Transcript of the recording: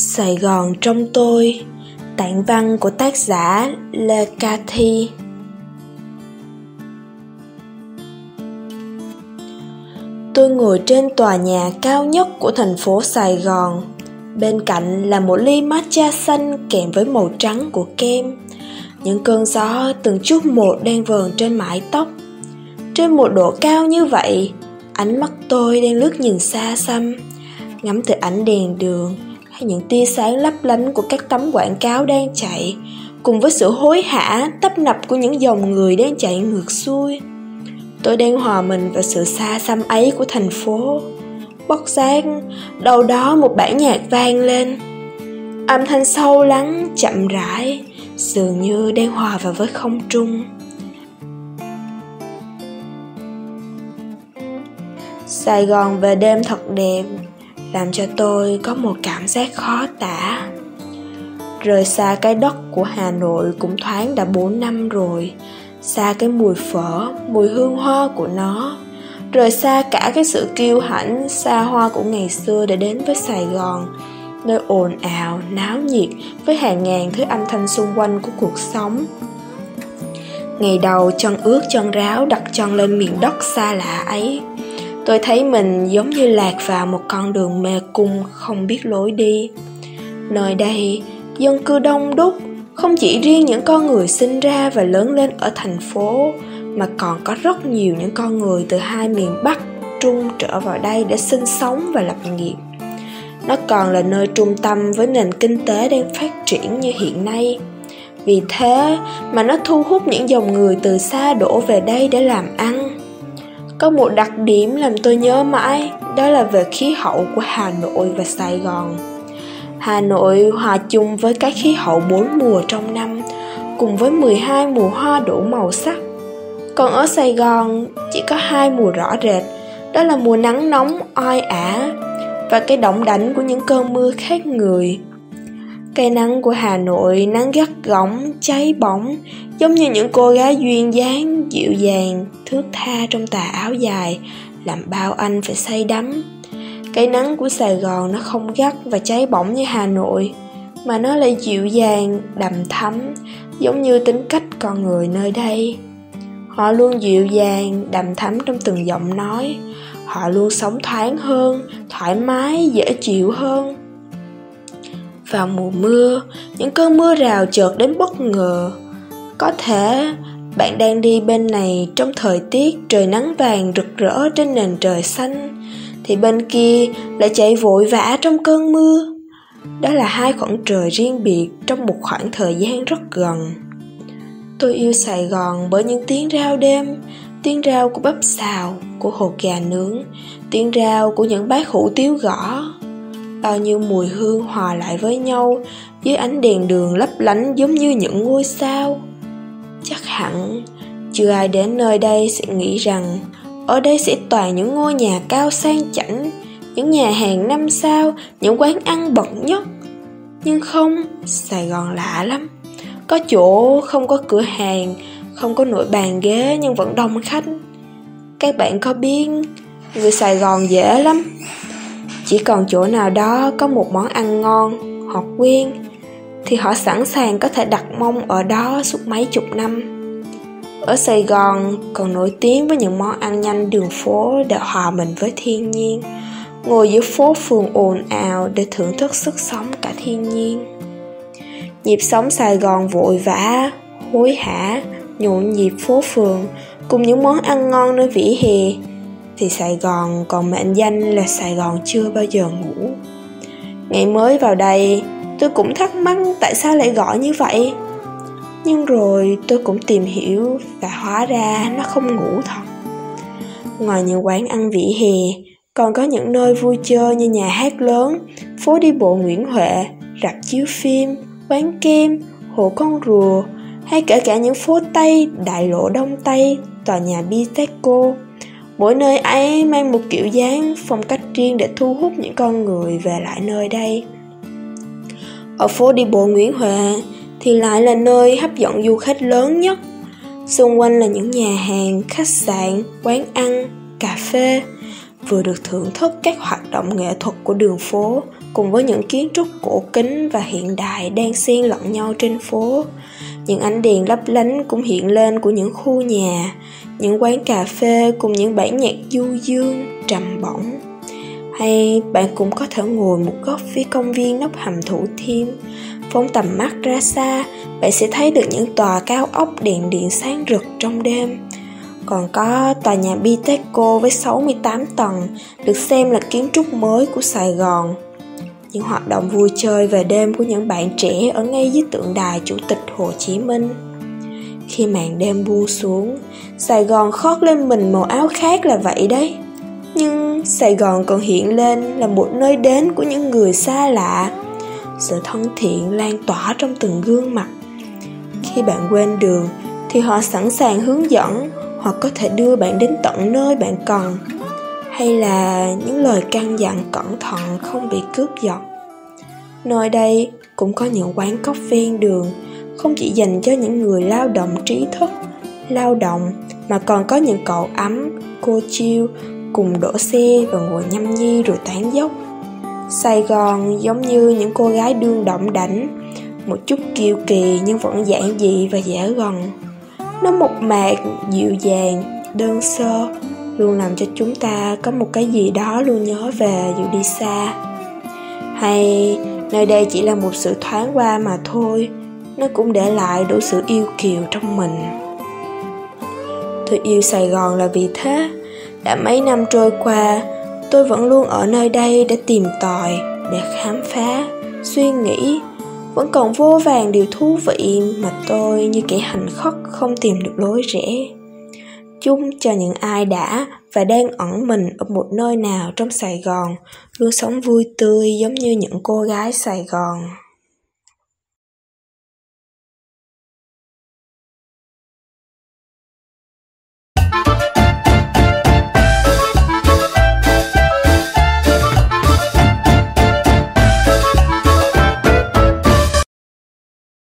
Sài Gòn trong tôi Tạng văn của tác giả Lê Ca Thi. Tôi ngồi trên tòa nhà cao nhất của thành phố Sài Gòn. Bên cạnh là một ly matcha xanh kèm với màu trắng của kem. Những cơn gió từng chút một đang vờn trên mái tóc. Trên một độ cao như vậy, Ánh mắt tôi đang lướt nhìn xa xăm, Ngắm từ ánh đèn đường hay những tia sáng lấp lánh của các tấm quảng cáo đang chạy, cùng với sự hối hả, tấp nập của những dòng người đang chạy ngược xuôi. Tôi đang hòa mình vào sự xa xăm ấy của thành phố. Bất giác, đâu đó một bản nhạc vang lên. Âm thanh sâu lắng, chậm rãi, dường như đang hòa vào với không trung. Sài gòn về đêm thật đẹp làm cho tôi có một cảm giác khó tả. Rời xa cái đất của hà nội cũng thoáng đã bốn năm rồi. Xa cái mùi phở, mùi hương hoa của nó. Rời xa cả cái sự kiêu hãnh, xa hoa của ngày xưa để đến với sài gòn. Nơi ồn ào, náo nhiệt với hàng ngàn thứ âm thanh xung quanh của cuộc sống. Ngày đầu chân ướt chân ráo, đặt chân lên miền đất xa lạ ấy tôi thấy mình giống như lạc vào một con đường mê cung không biết lối đi. Nơi đây, dân cư đông đúc, không chỉ riêng những con người sinh ra và lớn lên ở thành phố, mà còn có rất nhiều những con người từ hai miền bắc, trung trở vào đây để sinh sống và lập nghiệp. Nó còn là nơi trung tâm với nền kinh tế đang phát triển như hiện nay. Vì thế mà nó thu hút những dòng người từ xa đổ về đây để làm ăn có một đặc điểm làm tôi nhớ mãi, đó là về khí hậu của Hà Nội và Sài Gòn. Hà Nội hòa chung với cái khí hậu bốn mùa trong năm, cùng với 12 mùa hoa đủ màu sắc. Còn ở Sài Gòn chỉ có hai mùa rõ rệt, đó là mùa nắng nóng oi ả và cái động đảnh của những cơn mưa khác người. Cây nắng của Hà Nội nắng gắt gỏng, cháy bỏng, giống như những cô gái duyên dáng, dịu dàng, thước tha trong tà áo dài, làm bao anh phải say đắm. Cái nắng của Sài Gòn nó không gắt và cháy bỏng như Hà Nội, mà nó lại dịu dàng, đầm thắm, giống như tính cách con người nơi đây. Họ luôn dịu dàng, đầm thắm trong từng giọng nói, họ luôn sống thoáng hơn, thoải mái, dễ chịu hơn vào mùa mưa, những cơn mưa rào chợt đến bất ngờ. Có thể bạn đang đi bên này trong thời tiết trời nắng vàng rực rỡ trên nền trời xanh, thì bên kia lại chạy vội vã trong cơn mưa. Đó là hai khoảng trời riêng biệt trong một khoảng thời gian rất gần. Tôi yêu sài gòn bởi những tiếng rao đêm, tiếng rao của bắp xào, của hột gà nướng, tiếng rao của những bát hủ tiếu gõ bao nhiêu mùi hương hòa lại với nhau, dưới ánh đèn đường lấp lánh giống như những ngôi sao. Chắc hẳn chưa ai đến nơi đây sẽ nghĩ rằng, ở đây sẽ toàn những ngôi nhà cao sang chảnh, những nhà hàng năm sao, những quán ăn bậc nhất. Nhưng không, sài gòn lạ lắm. Có chỗ không có cửa hàng, không có nội bàn ghế nhưng vẫn đông khách. Các bạn có biết người sài gòn dễ lắm chỉ còn chỗ nào đó có một món ăn ngon hoặc quen thì họ sẵn sàng có thể đặt mông ở đó suốt mấy chục năm. Ở sài gòn còn nổi tiếng với những món ăn nhanh đường phố để hòa mình với thiên nhiên, ngồi giữa phố phường ồn ào để thưởng thức sức sống cả thiên nhiên. Nhịp sống sài gòn vội vã, hối hả, nhộn nhịp phố phường cùng những món ăn ngon nơi vỉa hè thì Sài Gòn còn mệnh danh là Sài Gòn chưa bao giờ ngủ. Ngày mới vào đây, tôi cũng thắc mắc tại sao lại gọi như vậy. Nhưng rồi tôi cũng tìm hiểu và hóa ra nó không ngủ thật. Ngoài những quán ăn vỉa hè, còn có những nơi vui chơi như nhà hát lớn, phố đi bộ Nguyễn Huệ, rạp chiếu phim, quán kem, hồ con rùa, hay kể cả những phố Tây, đại lộ Đông Tây, tòa nhà Biteco, Mỗi nơi ấy mang một kiểu dáng, phong cách riêng để thu hút những con người về lại nơi đây. Ở phố đi bộ Nguyễn Huệ thì lại là nơi hấp dẫn du khách lớn nhất. Xung quanh là những nhà hàng, khách sạn, quán ăn, cà phê, vừa được thưởng thức các hoạt động nghệ thuật của đường phố, cùng với những kiến trúc cổ kính và hiện đại đang xen lẫn nhau trên phố. Những ánh đèn lấp lánh cũng hiện lên của những khu nhà, những quán cà phê cùng những bản nhạc du dương, trầm bổng. Hay bạn cũng có thể ngồi một góc phía công viên nóc hầm thủ thiêm, phóng tầm mắt ra xa, bạn sẽ thấy được những tòa cao ốc đèn điện sáng rực trong đêm. Còn có tòa nhà Biteco với 68 tầng, được xem là kiến trúc mới của Sài Gòn. Những hoạt động vui chơi về đêm của những bạn trẻ ở ngay dưới tượng đài Chủ tịch Hồ Chí Minh. Khi màn đêm buông xuống, Sài Gòn khoác lên mình màu áo khác là vậy đấy. Nhưng Sài Gòn còn hiện lên là một nơi đến của những người xa lạ. Sự thân thiện lan tỏa trong từng gương mặt. Khi bạn quên đường thì họ sẵn sàng hướng dẫn hoặc có thể đưa bạn đến tận nơi bạn cần hay là những lời căn dặn cẩn thận không bị cướp giật. Nơi đây cũng có những quán cốc ven đường, không chỉ dành cho những người lao động trí thức, lao động, mà còn có những cậu ấm, cô chiêu cùng đổ xe và ngồi nhâm nhi rồi tán dốc sài gòn giống như những cô gái đương động đảnh, một chút kiêu kỳ nhưng vẫn giản dị và dễ gần. Nó mộc mạc, dịu dàng, đơn sơ luôn làm cho chúng ta có một cái gì đó luôn nhớ về dù đi xa. Hay nơi đây chỉ là một sự thoáng qua mà thôi, nó cũng để lại đủ sự yêu kiều trong mình. Tôi yêu sài gòn là vì thế, đã mấy năm trôi qua, tôi vẫn luôn ở nơi đây để tìm tòi, để khám phá, suy nghĩ. Vẫn còn vô vàng điều thú vị mà tôi như kẻ hành khất không tìm được lối rẽ chung cho những ai đã và đang ẩn mình ở một nơi nào trong sài gòn. Luôn sống vui tươi giống như những cô gái sài gòn.